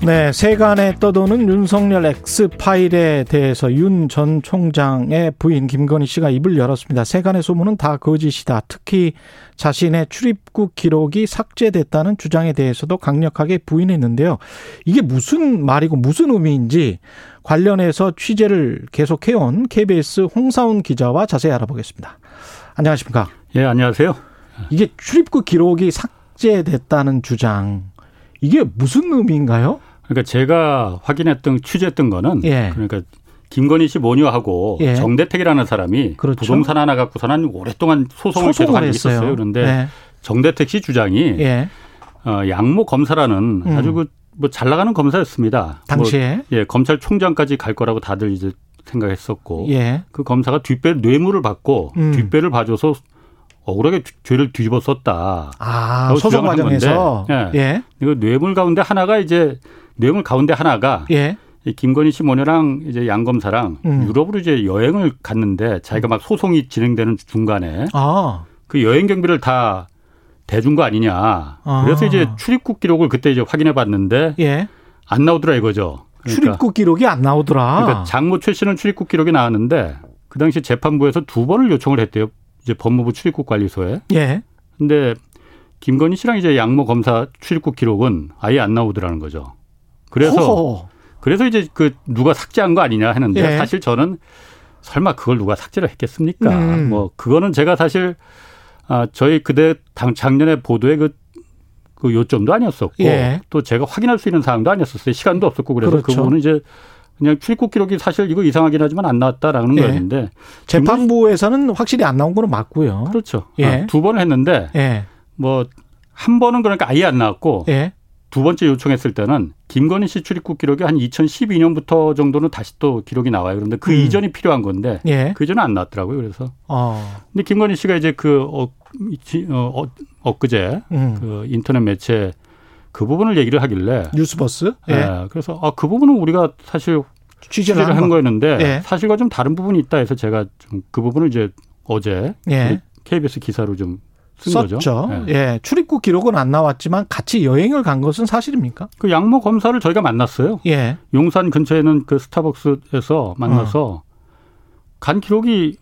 네, 세간에 떠도는 윤석열 X파일에 대해서 윤 전 총장의 부인 김건희 씨가 입을 열었습니다. 세간의 소문은 다 거짓이다. 특히 자신의 출입국 기록이 삭제됐다는 주장에 대해서도 강력하게 부인했는데요. 이게 무슨 말이고 무슨 의미인지 관련해서 취재를 계속해온 KBS 홍사훈 기자와 자세히 알아보겠습니다. 안녕하십니까? 예, 안녕하세요. 이게 출입국 기록이 삭제됐다는 주장. 이게 무슨 의미인가요? 그러니까 제가 확인했던 취재했던 거는 예. 그러니까 김건희 씨 모녀하고 예. 정대택이라는 사람이 그렇죠. 부동산 하나 갖고서는 오랫동안 소송을, 소송을 계속 했어요. 있었어요. 그런데 예. 정대택 씨 주장이 예. 어, 양모 검사라는 음. 아주 그 뭐 잘 나가는 검사였습니다. 당시에 뭐, 예 검찰총장까지 갈 거라고 다들 이제 생각했었고 예. 그 검사가 뒷배 뇌물을 받고 음. 뒷배를 봐줘서 억울하게 죄를 뒤집어 썼다. 아, 소송 과정에서 예. 예. 이거 뇌물 가운데 하나가 이제 뇌물 가운데 하나가 예. 이 김건희 씨 모녀랑 이제 양 검사랑 음. 유럽으로 이제 여행을 갔는데 자기가 막 소송이 진행되는 중간에 아. 그 여행 경비를 다 대준 거 아니냐. 아. 그래서 이제 출입국 기록을 그때 이제 확인해 봤는데 예. 안 나오더라 이거죠. 그러니까 출입국 기록이 안 나오더라. 그러니까 장모 최 씨는 출입국 기록이 나왔는데 그 당시 재판부에서 두 번을 요청을 했대요. 이제 법무부 출입국 관리소에. 예. 근데 김건희 씨랑 이제 양모 검사 출입국 기록은 아예 안 나오더라는 거죠. 그래서 호호. 그래서 이제 그 누가 삭제한 거 아니냐 했는데 예. 사실 저는 설마 그걸 누가 삭제를 했겠습니까? 음. 뭐 그거는 제가 사실 아 저희 그때 당 작년에 보도에 그, 그 요점도 아니었었고 예. 또 제가 확인할 수 있는 사항도 아니었었어요. 시간도 없었고 그래서 그 그렇죠. 그 부분은 이제 그냥 출입국 기록이 사실 이거 이상하긴 하지만 안 나왔다라는 예. 거였는데 재판부에서는 확실히 안 나온 거는 맞고요. 그렇죠. 예. 아, 두 번을 했는데 예. 뭐한 번은 그러니까 아예 안 나왔고 예. 두 번째 요청했을 때는 김건희 씨 출입국 기록이 한 2012년부터 정도는 다시 또 기록이 나와요. 그런데 그 음. 이전이 필요한 건데 예. 그 이전은 안 나왔더라고요. 그래서 어. 근데 김건희 씨가 이제 그 어, 어, 엊그제 음. 그 인터넷 매체 그 부분을 얘기를 하길래 뉴스버스 예. 예. 그래서 아, 그 부분은 우리가 사실 취재를, 취재를 한 거였는데 예. 사실과 좀 다른 부분이 있다 해서 제가 좀 그 부분을 이제 어제 예. KBS 기사로 좀 썼죠. 네. 예. 출입국 기록은 안 나왔지만 같이 여행을 간 것은 사실입니까? 그 양모 검사를 저희가 만났어요. 예. 용산 근처에 있는 그 스타벅스에서 만나서 어. 간 기록이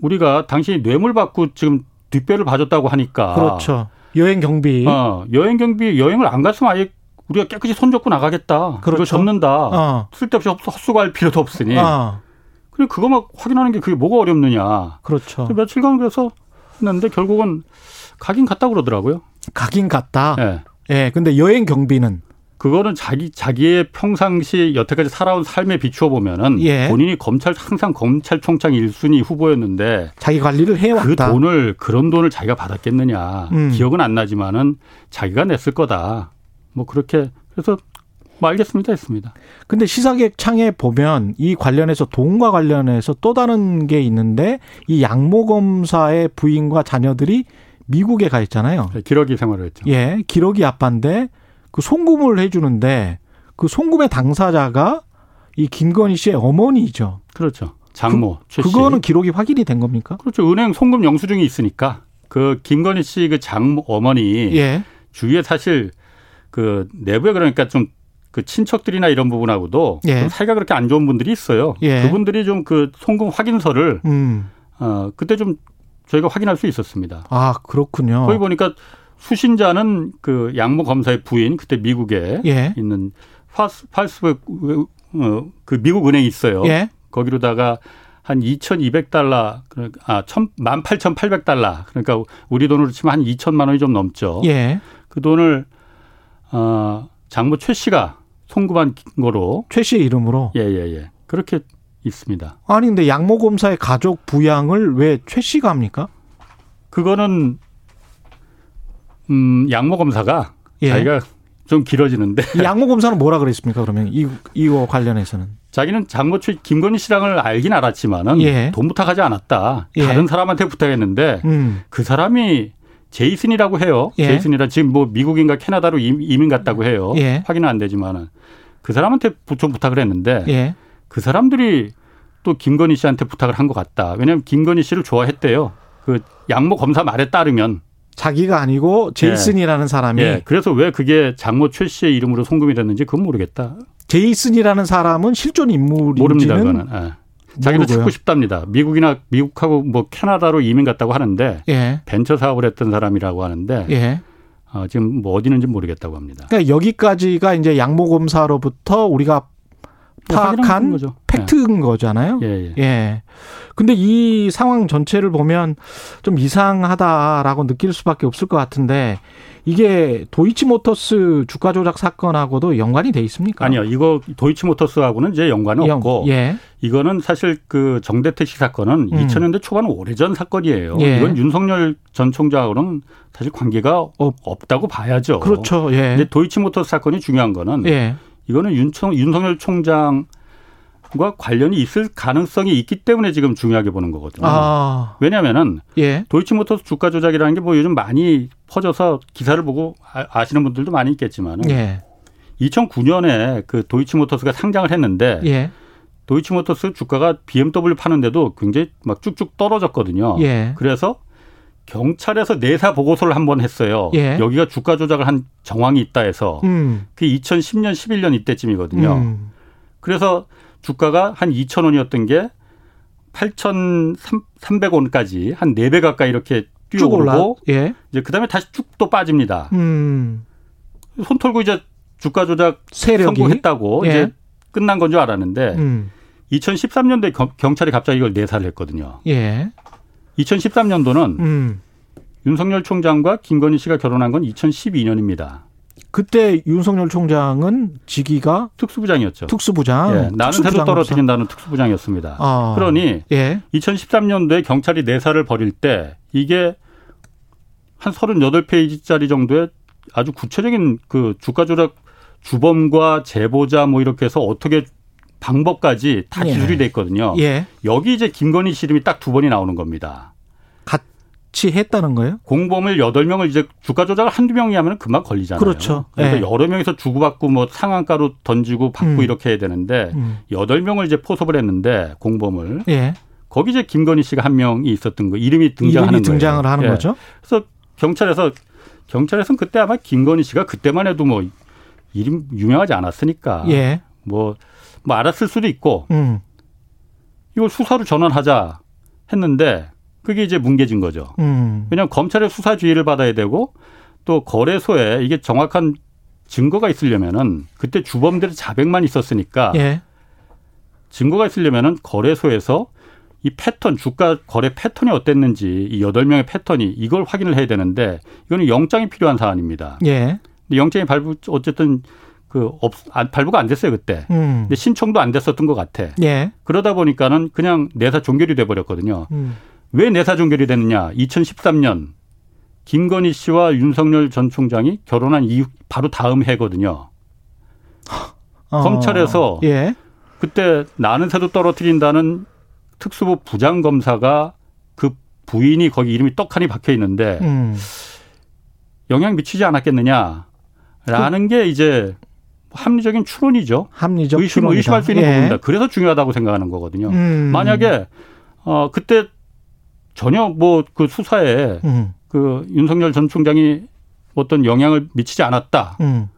우리가 당신이 뇌물 받고 지금 뒷배를 봐줬다고 하니까 그렇죠. 여행 경비. 어, 여행 경비 여행을 안 갔으면 아예 우리가 깨끗이 손 접고 나가겠다. 그렇죠. 그걸 접는다. 어. 쓸데없이 헛수고할 필요도 없으니. 어. 그래 그거 막 확인하는 게 그게 뭐가 어렵느냐. 그렇죠. 며칠간 그래서 했는데 결국은 가긴 갔다 그러더라고요. 가긴 갔다. 예. 네. 예. 근데 여행 경비는 그거는 자기 자기의 평상시 여태까지 살아온 삶에 비추어 보면은 예. 본인이 검찰 항상 검찰총장 1순위 후보였는데 자기 관리를 해왔다. 그 돈을 그런 돈을 자기가 받았겠느냐 음. 기억은 안 나지만은 자기가 냈을 거다. 뭐 그렇게 그래서 뭐 알겠습니다 했습니다. 근데 시사객 창에 보면 이 관련해서 돈과 관련해서 또 다른 게 있는데 이 양모 검사의 부인과 자녀들이 미국에 가 있잖아요. 네, 기러기 생활을 했죠. 예, 기러기 아빠인데 그 송금을 해주는데 그 송금의 당사자가 이 김건희 씨의 어머니죠. 그렇죠. 장모 그. 그거는 기록이 확인이 된 겁니까? 그렇죠. 은행 송금 영수증이 있으니까 그 김건희 씨 그 장모 어머니 예. 주위에 사실 그 내부에 그러니까 좀 그 친척들이나 이런 부분하고도 예. 사이가 그렇게 안 좋은 분들이 있어요. 예. 그분들이 좀 그 송금 확인서를 음. 어 그때 좀 저희가 확인할 수 있었습니다. 아 그렇군요. 거기 보니까 수신자는 그 양모 검사의 부인 그때 미국에 예. 있는 파스 파스 어, 그 미국 은행이 있어요. 예. 거기로다가 한 2,200달러 그러니까 아 18,800달러 그러니까 우리 돈으로 치면 한 2천만 원이 좀 넘죠. 예. 그 돈을 어 장모 최 씨가 송금한 거로 최 씨의 이름으로 예 예예 예, 예. 그렇게 있습니다. 아니 근데 양모 검사의 가족 부양을 왜 최 씨가 합니까? 그거는 음 양모 검사가 예. 자기가 좀 길어지는데 양모 검사는 뭐라 그랬습니까? 그러면 이 이거 관련해서는 자기는 장모 최 김건희 씨랑을 알긴 알았지만은 예. 돈 부탁하지 않았다. 예. 다른 사람한테 부탁했는데 음. 그 사람이 제이슨이라고 해요. 예. 제이슨이라 지금 뭐 미국인가 캐나다로 이민 갔다고 해요. 예. 확인은 안 되지만은 그 사람한테 좀 부탁을 했는데 예. 그 사람들이 또 김건희 씨한테 부탁을 한 것 같다. 왜냐하면 김건희 씨를 좋아했대요. 그 양모 검사 말에 따르면 자기가 아니고 제이슨이라는 예. 사람이. 예. 그래서 왜 그게 장모 최 씨의 이름으로 송금이 됐는지 그건 모르겠다. 제이슨이라는 사람은 실존 인물인지는 모릅니다. 그거는. 예. 자기도 찾고 싶답니다. 미국이나 미국하고 뭐 캐나다로 이민 갔다고 하는데 예. 벤처 사업을 했던 사람이라고 하는데 예. 어, 지금 뭐 어디 있는지 모르겠다고 합니다. 그러니까 여기까지가 이제 양모 검사로부터 우리가 뭐 파악한 거죠. 팩트인 예. 거잖아요. 예, 예. 예. 근데 이 상황 전체를 보면 좀 이상하다라고 느낄 수밖에 없을 것 같은데 이게 도이치모터스 주가 조작 사건하고도 연관이 돼 있습니까? 아니요. 이거 도이치모터스하고는 이제 연관이 영, 없고 예. 이거는 사실 그 정대택 씨 사건은 음. 2000년대 초반 오래전 사건이에요. 예. 이건 윤석열 전 총장하고는 사실 관계가 없, 없다고 봐야죠. 그렇죠. 예. 근데 도이치모터스 사건이 중요한 거는 예. 이거는 윤청, 윤석열 총장 과 관련이 있을 가능성이 있기 때문에 지금 중요하게 보는 거거든요. 아. 왜냐하면은 예. 도이치모터스 주가 조작이라는 게 뭐 요즘 많이 퍼져서 기사를 보고 아, 아시는 분들도 많이 있겠지만은 예. 2009년에 그 도이치모터스가 상장을 했는데 예. 도이치모터스 주가가 BMW 파는데도 굉장히 막 쭉쭉 떨어졌거든요. 예. 그래서 경찰에서 내사 보고서를 한 번 했어요. 예. 여기가 주가 조작을 한 정황이 있다 해서 음. 그 2010년 11년 이때쯤이거든요. 음. 그래서 주가가 한 2천 원이었던 게 8,300원까지 한 4배 가까이 이렇게 뛰어오르고 예. 이제 그다음에 다시 쭉 또 빠집니다. 음. 손 털고 이제 주가 조작 세력이? 성공했다고 예. 이제 끝난 건 줄 알았는데 음. 2013년도에 경 찰이 갑자기 이걸 내사를 했거든요. 예. 2013년도는 음. 윤석열 총장과 김건희 씨가 결혼한 건 2012년입니다. 그때 윤석열 총장은 직위가 특수부장이었죠. 특수부장. 예, 나는 새로 떨어뜨린다는 특수부장이었습니다. 아. 그러니 예. 2013년도에 경찰이 내사를 벌일 때 이게 한 38페이지짜리 정도의 아주 구체적인 그 주가 조작 주범과 제보자 뭐 이렇게 해서 어떻게 방법까지 다 예. 기술이 돼 있거든요. 예. 여기 이제 김건희 씨 이름이 딱 두 번이 나오는 겁니다. 같이 했다는 거예요? 공범을 여덟 명을 이제 주가 조작을 한두 명이 하면 금방 걸리잖아요. 그렇죠. 그러니까 예. 여러 명이서 주고받고 뭐 상한가로 던지고 받고 음. 이렇게 해야 되는데 음. 여덟 명을 이제 포섭을 했는데 공범을 예. 거기 이제 김건희 씨가 한 명이 있었던 거 이름이 등장하는 이름이 등장을 거예요. 하는 예. 거죠. 그래서 경찰에서 경찰에서는 그때 아마 김건희 씨가 그때만 해도 뭐 이름 유명하지 않았으니까 예. 뭐, 뭐 알았을 수도 있고 음. 이걸 수사로 전환하자 했는데 그게 이제 뭉개진 거죠. 음. 왜냐하면 검찰의 수사 지휘를 받아야 되고 또 거래소에 이게 정확한 증거가 있으려면은 그때 주범들의 자백만 있었으니까 예. 증거가 있으려면은 거래소에서 이 패턴 주가 거래 패턴이 어땠는지 이 여덟 명의 패턴이 이걸 확인을 해야 되는데 이거는 영장이 필요한 사안입니다. 예. 영장이 발부 어쨌든 그 없, 안, 발부가 안 됐어요 그때. 음. 근데 신청도 안 됐었던 것 같아. 예. 그러다 보니까는 그냥 내사 종결이 돼 버렸거든요. 음. 왜 내사 종결이 됐느냐? 2013년 김건희 씨와 윤석열 전 총장이 결혼한 이후 바로 다음 해거든요. 어. 검찰에서 예. 그때 나는 새도 떨어뜨린다는 특수부 부장 검사가 그 부인이 거기 이름이 떡하니 박혀 있는데 음. 영향 미치지 않았겠느냐라는 그 게 이제 합리적인 추론이죠. 합리적 의심 추론이다. 의심할 수 있는 예. 부분입니다. 그래서 중요하다고 생각하는 거거든요. 음. 만약에 어 그때 전혀 뭐 그 수사에 음. 그 윤석열 전 총장이 어떤 영향을 미치지 않았다. 음.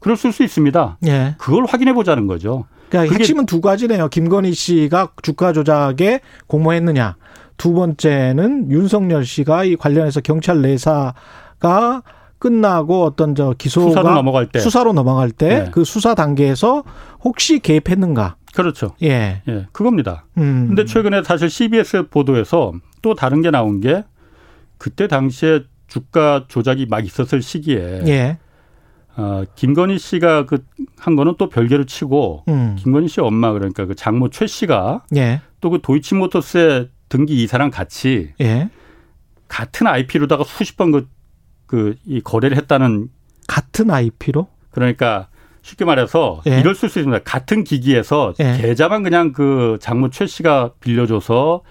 그럴 수 있습니다. 예. 그걸 확인해 보자는 거죠. 그러니까 핵심은 두 가지네요. 김건희 씨가 주가 조작에 공모했느냐. 두 번째는 윤석열 씨가 이 관련해서 경찰 내사가 끝나고 어떤 저 기소가 수사로 넘어갈 때. 수사로 넘어갈 때 네. 그 수사 단계에서 혹시 개입했는가? 그렇죠. 예. 예, 그겁니다. 음. 근데 최근에 사실 CBS 보도에서 또 다른 게 나온 게 그때 당시에 주가 조작이 막 있었을 시기에 예. 어, 김건희 씨가 그 한 거는 또 별개로 치고 음. 김건희 씨 엄마 그러니까 그 장모 최 씨가 예. 또그 도이치모터스의 등기 이사랑 같이 예. 같은 IP로다가 수십 번 그 그 이 거래를 했다는 같은 IP로? 그러니까 쉽게 말해서 예. 이럴 수 있습니다. 같은 기기에서 예. 계좌만 그냥 그 장모 최 씨가 빌려줘서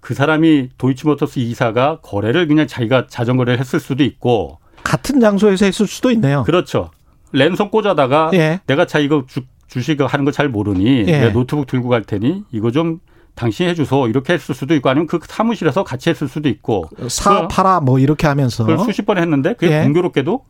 그 사람이 도이치모터스 이사가 거래를 그냥 자기가 자전거를 했을 수도 있고 같은 장소에서 했을 수도 있네요. 그렇죠. 랜선 꽂아다가 예. 내가 자 이거 주, 주식 하는 거 잘 모르니 예. 내 노트북 들고 갈 테니 이거 좀 당신이 해주소 이렇게 했을 수도 있고 아니면 그 사무실에서 같이 했을 수도 있고 사 팔아 뭐 이렇게 하면서 그걸 수십 번 했는데 그게 예. 공교롭게도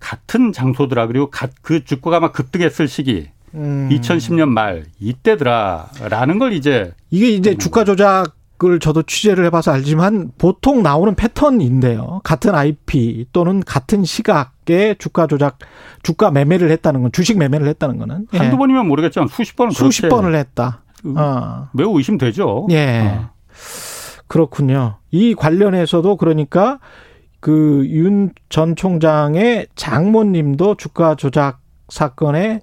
같은 장소더라 그리고 그 주가가 막 급등했을 시기 음. 2010년 말 이때더라라는 걸 이제 이게 이제 주가 조작 을 저도 취재를 해봐서 알지만 보통 나오는 패턴인데요. 같은 IP 또는 같은 시각에 주가 조작, 주가 매매를 했다는 건 주식 매매를 했다는 거는 한두 예. 번이면 모르겠지만 수십 번은 수십 번을 했다. 어. 매우 의심되죠. 예. 어. 그렇군요. 이 관련해서도 그러니까 그 윤 전 총장의 장모님도 주가 조작 사건에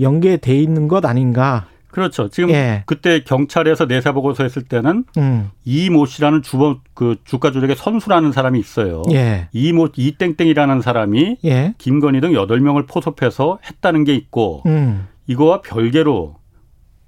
연계돼 있는 것 아닌가? 그렇죠. 지금 예. 그때 경찰에서 내사 보고서 했을 때는 음. 이모 씨라는 주범 그 주가 조작의 선수라는 사람이 있어요. 예. 이모 이땡땡이라는 사람이 예. 김건희 등 여덟 명을 포섭해서 했다는 게 있고 음. 이거와 별개로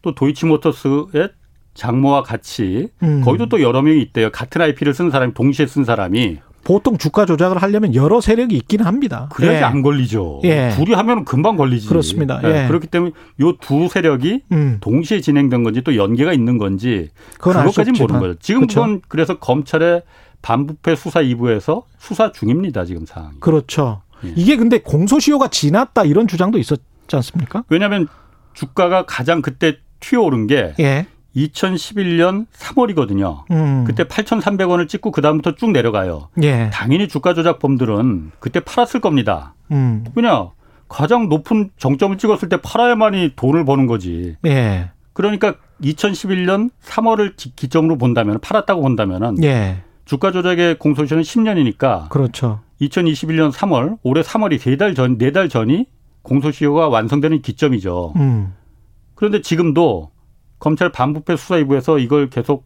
또 도이치모터스의 장모와 같이 음. 거기도 또 여러 명이 있대요. 같은 IP를 쓴 사람이 동시에 쓴 사람이 보통 주가 조작을 하려면 여러 세력이 있기는 합니다. 그래야지 예. 안 걸리죠. 예. 둘이 하면 금방 걸리지. 그렇습니다. 예. 예. 그렇기 때문에 요 두 세력이 음. 동시에 진행된 건지 또 연계가 있는 건지 그것까지는 모르는 거죠. 지금. 그건 그래서 검찰의 반부패 수사 2부에서 수사 중입니다. 지금 상황이. 그렇죠. 예. 이게 근데 공소시효가 지났다 이런 주장도 있었지 않습니까? 왜냐하면 주가가 가장 그때 튀어오른 게 예. 2011년 3월이거든요. 음. 그때 8,300원을 찍고 그다음부터 쭉 내려가요. 예. 당연히 주가 조작범들은 그때 팔았을 겁니다. 음. 왜냐? 가장 높은 정점을 찍었을 때 팔아야만이 돈을 버는 거지. 예. 그러니까 2011년 3월을 기점으로 본다면 팔았다고 본다면은 예. 주가 조작의 공소시효는 10년이니까 그렇죠. 2021년 3월 올해 3월이 세 달 전, 네 달 전이 공소시효가 완성되는 기점이죠. 음. 그런데 지금도 검찰 반부패 수사이부에서 이걸 계속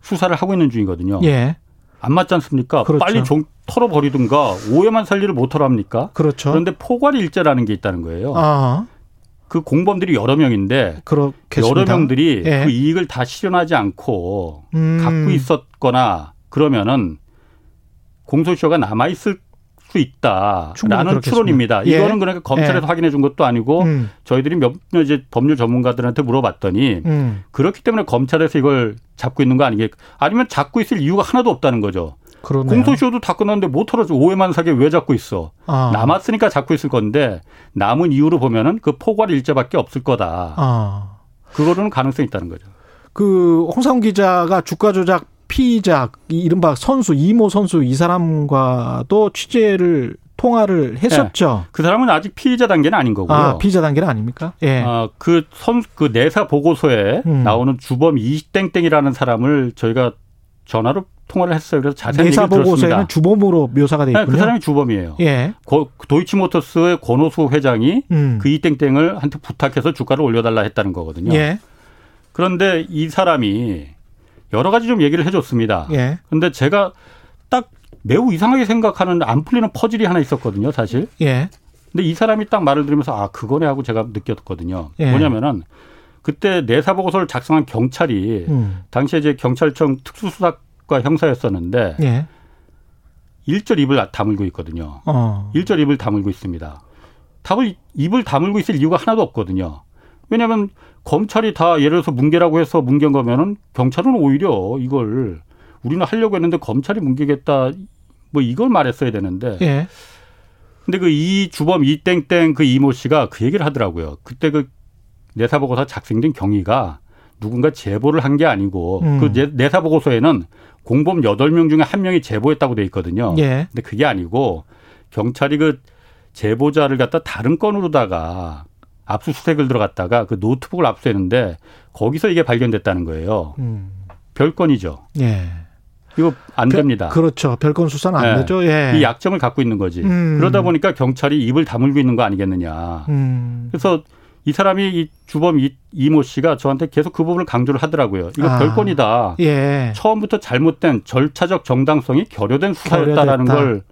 수사를 하고 있는 중이거든요. 예. 안 맞지 않습니까? 그렇죠. 빨리 좀 털어버리든가 오해만 살리를 못 털어합니까? 그렇죠. 그런데 포괄 일제라는 게 있다는 거예요. 아. 그 공범들이 여러 명인데 그렇겠습니다. 여러 명들이 예. 그 이익을 다 실현하지 않고 음. 갖고 있었거나 그러면은 공소시효가 남아 있을 수 있다라는 추론입니다. 예. 이거는 그러니까 검찰에서 예. 확인해 준 것도 아니고 음. 저희들이 몇 이제 법률 전문가들한테 물어봤더니 음. 그렇기 때문에 검찰에서 이걸 잡고 있는 거 아니겠? 아니면 잡고 있을 이유가 하나도 없다는 거죠. 그러네요. 공소시효도 다 끝났는데 못 털어줘 오해만 사게 왜 잡고 있어? 아. 남았으니까 잡고 있을 건데 남은 이유로 보면은 그 포괄 일제밖에 없을 거다. 아. 그거로는 가능성이 있다는 거죠. 그 홍상 기자가 주가 조작 피의자 이른바 선수 이모 선수 이 사람과도 취재를 통화를 했었죠. 네. 그 사람은 아직 피의자 단계는 아닌 거고요. 아, 피의자 단계는 아닙니까? 예. 아, 그 선, 그 내사 보고서에 음. 나오는 주범 이땡땡이라는 사람을 저희가 전화로 통화를 했어요. 그래서 자세한 내사 보고서에는 주범으로 묘사가 돼 있군요. 네, 그 사람이 주범이에요. 예. 고, 도이치모터스의 권호수 회장이 음. 그 이땡땡을 한테 부탁해서 주가를 올려달라 했다는 거거든요. 예. 그런데 이 사람이 여러 가지 좀 얘기를 해줬습니다. 예. 근데 제가 딱 매우 이상하게 생각하는 안 풀리는 퍼즐이 하나 있었거든요, 사실. 예. 근데 이 사람이 딱 말을 들으면서 아 그거네 하고 제가 느꼈거든요. 예. 뭐냐면은 그때 내사 보고서를 작성한 경찰이 음. 당시에 이제 경찰청 특수수사과 형사였었는데 예. 일절 입을 다물고 있거든요. 어. 일절 입을 다물고 있습니다. 답을 입을 다물고 있을 이유가 하나도 없거든요. 왜냐하면 검찰이 다 예를 들어서 뭉개라고 해서 뭉갠 거면은 경찰은 오히려 이걸 우리는 하려고 했는데 검찰이 뭉개겠다 뭐 이걸 말했어야 되는데. 예. 근데 그 이 주범 이 땡땡 그 이모 씨가 그 얘기를 하더라고요. 그때 그 내사 보고서 작성된 경위가 누군가 제보를 한 게 아니고 음. 그 내사 보고서에는 공범 여덟 명 중에 한 명이 제보했다고 돼 있거든요. 예. 근데 그게 아니고 경찰이 그 제보자를 갖다 다른 건으로다가 압수수색을 들어갔다가 그 노트북을 압수했는데 거기서 이게 발견됐다는 거예요. 음. 별건이죠. 예. 이거 안 별, 됩니다. 그렇죠. 별건 수사는 안 네. 되죠. 예. 이 약점을 갖고 있는 거지. 음. 그러다 보니까 경찰이 입을 다물고 있는 거 아니겠느냐. 음. 그래서 이 사람이 이 주범 이, 이모 씨가 저한테 계속 그 부분을 강조를 하더라고요. 이거 아. 별건이다. 예. 처음부터 잘못된 절차적 정당성이 결여된 수사였다라는 걸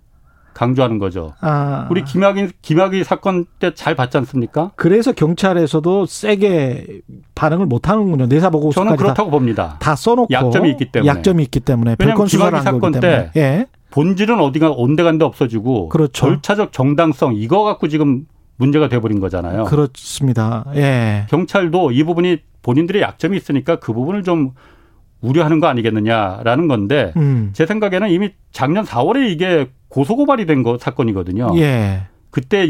강조하는 거죠. 아. 우리 김학의 김학의 사건 때 잘 봤지 않습니까? 그래서 경찰에서도 세게 반응을 못 하는군요. 내사 보고 저는 그렇다고 봅니다. 다 써놓고 약점이 있기 때문에 약점이 있기 때문에 왜냐하면 김학의 사건 때 예. 본질은 어디가 온데간데 없어지고 그렇죠. 절차적 정당성 이거 갖고 지금 문제가 돼버린 거잖아요. 그렇습니다. 예. 경찰도 이 부분이 본인들의 약점이 있으니까 그 부분을 좀 우려하는 거 아니겠느냐라는 건데 음. 제 생각에는 이미 작년 4월에 이게 고소고발이 된 거 사건이거든요. 예. 그때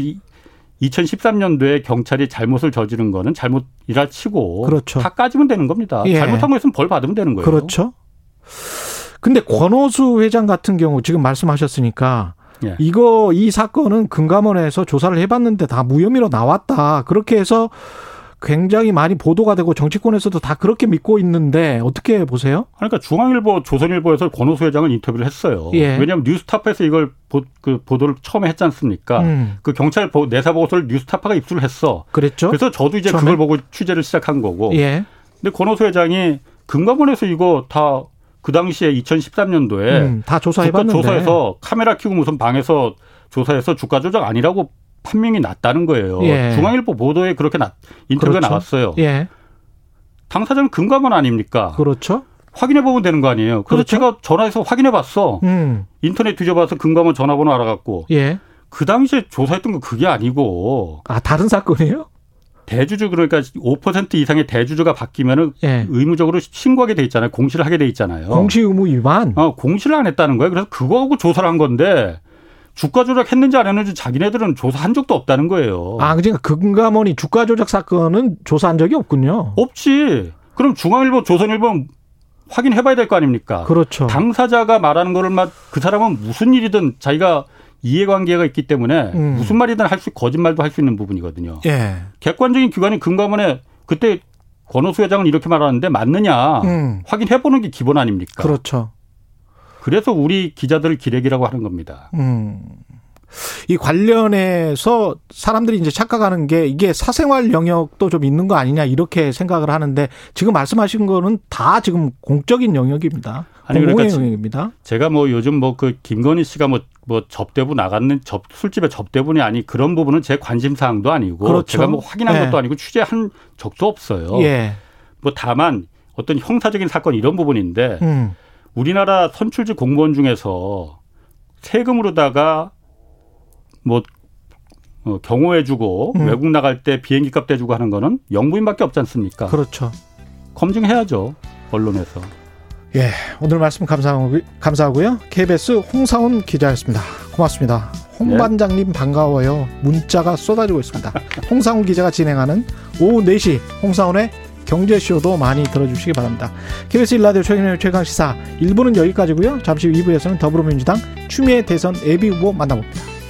2013년도에 경찰이 잘못을 저지른 거는 잘못이라 치고 그렇죠. 다 까지면 되는 겁니다. 예. 잘못한 거 있으면 벌 받으면 되는 거예요. 그렇죠. 근데 권오수 회장 같은 경우 지금 말씀하셨으니까 예. 이거 이 사건은 금감원에서 조사를 해봤는데 다 무혐의로 나왔다. 그렇게 해서 굉장히 많이 보도가 되고 정치권에서도 다 그렇게 믿고 있는데 어떻게 보세요? 그러니까 중앙일보, 조선일보에서 권오수 회장은 인터뷰를 했어요. 예. 왜냐하면 뉴스타파에서 이걸 보, 그 보도를 처음에 했지 않습니까? 음. 그 경찰 내사 보고서를 뉴스타파가 입수를 했어. 그랬죠. 그래서 저도 이제 처음에? 그걸 보고 취재를 시작한 거고. 예. 근데 권오수 회장이 금감원에서 이거 다 그 당시에 2013년도에 음, 다 조사해봤는데 조사해서 카메라 켜고 무슨 방에서 조사해서 주가 조작 아니라고 판명이 났다는 거예요. 예. 중앙일보 보도에 그렇게 나, 인터뷰가 그렇죠. 나왔어요. 예. 당사자는 금감원 아닙니까? 그렇죠. 확인해 보면 되는 거 아니에요. 그래서 그렇죠? 제가 전화해서 확인해 봤어. 음. 인터넷 뒤져봐서 금감원 전화번호 알아갖고. 예. 그 당시에 조사했던 건 그게 아니고. 아 다른 사건이에요? 대주주 그러니까 5% 이상의 대주주가 바뀌면은 예. 의무적으로 신고하게 돼 있잖아요. 공시를 하게 돼 있잖아요. 공시 의무 위반. 어, 공시를 안 했다는 거예요. 그래서 그거하고 조사를 한 건데 주가 조작했는지 안 했는지 자기네들은 조사한 적도 없다는 거예요. 아, 그러니까 금감원이 주가 조작 사건은 조사한 적이 없군요. 없지. 그럼 중앙일보, 조선일보 확인해봐야 될 거 아닙니까? 그렇죠. 당사자가 말하는 거를 막 그 사람은 무슨 일이든 자기가 이해관계가 있기 때문에 음. 무슨 말이든 할 수 거짓말도 할 수 있는 부분이거든요. 예. 객관적인 기관인 금감원에 그때 권오수 회장은 이렇게 말하는데 맞느냐 음. 확인해보는 게 기본 아닙니까? 그렇죠. 그래서 우리 기자들 기레기라고 하는 겁니다. 음. 이 관련해서 사람들이 이제 착각하는 게 이게 사생활 영역도 좀 있는 거 아니냐 이렇게 생각을 하는데 지금 말씀하신 거는 다 지금 공적인 영역입니다. 아니 그러니까 영역입니다. 제가 뭐 요즘 뭐 그 김건희 씨가 뭐, 뭐 접대부 나갔는 접 술집에 접대분이 아니 그런 부분은 제 관심 사항도 아니고 그렇죠. 제가 뭐 확인한 네. 것도 아니고 취재한 적도 없어요. 예. 뭐 다만 어떤 형사적인 사건 이런 부분인데 음. 우리나라 선출직 공무원 중에서 세금으로다가 뭐 어, 경호해주고 음. 외국 나갈 때 비행기 값 대주고 하는 거는 영부인밖에 없지 않습니까? 그렇죠. 검증해야죠 언론에서. 예, 오늘 말씀 감사하고, 요 KBS 홍사훈 기자였습니다. 고맙습니다. 홍 네. 반장님 반가워요. 문자가 쏟아지고 있습니다. 홍사훈 기자가 진행하는 오후 4시 홍사훈의 경제쇼도 많이 들어주시기 바랍니다. KBS 일라디오 최경영 최강시사 1부는 여기까지고요. 잠시 후 2부에서는 더불어민주당 추미애 대선 예비 후보 만나봅니다.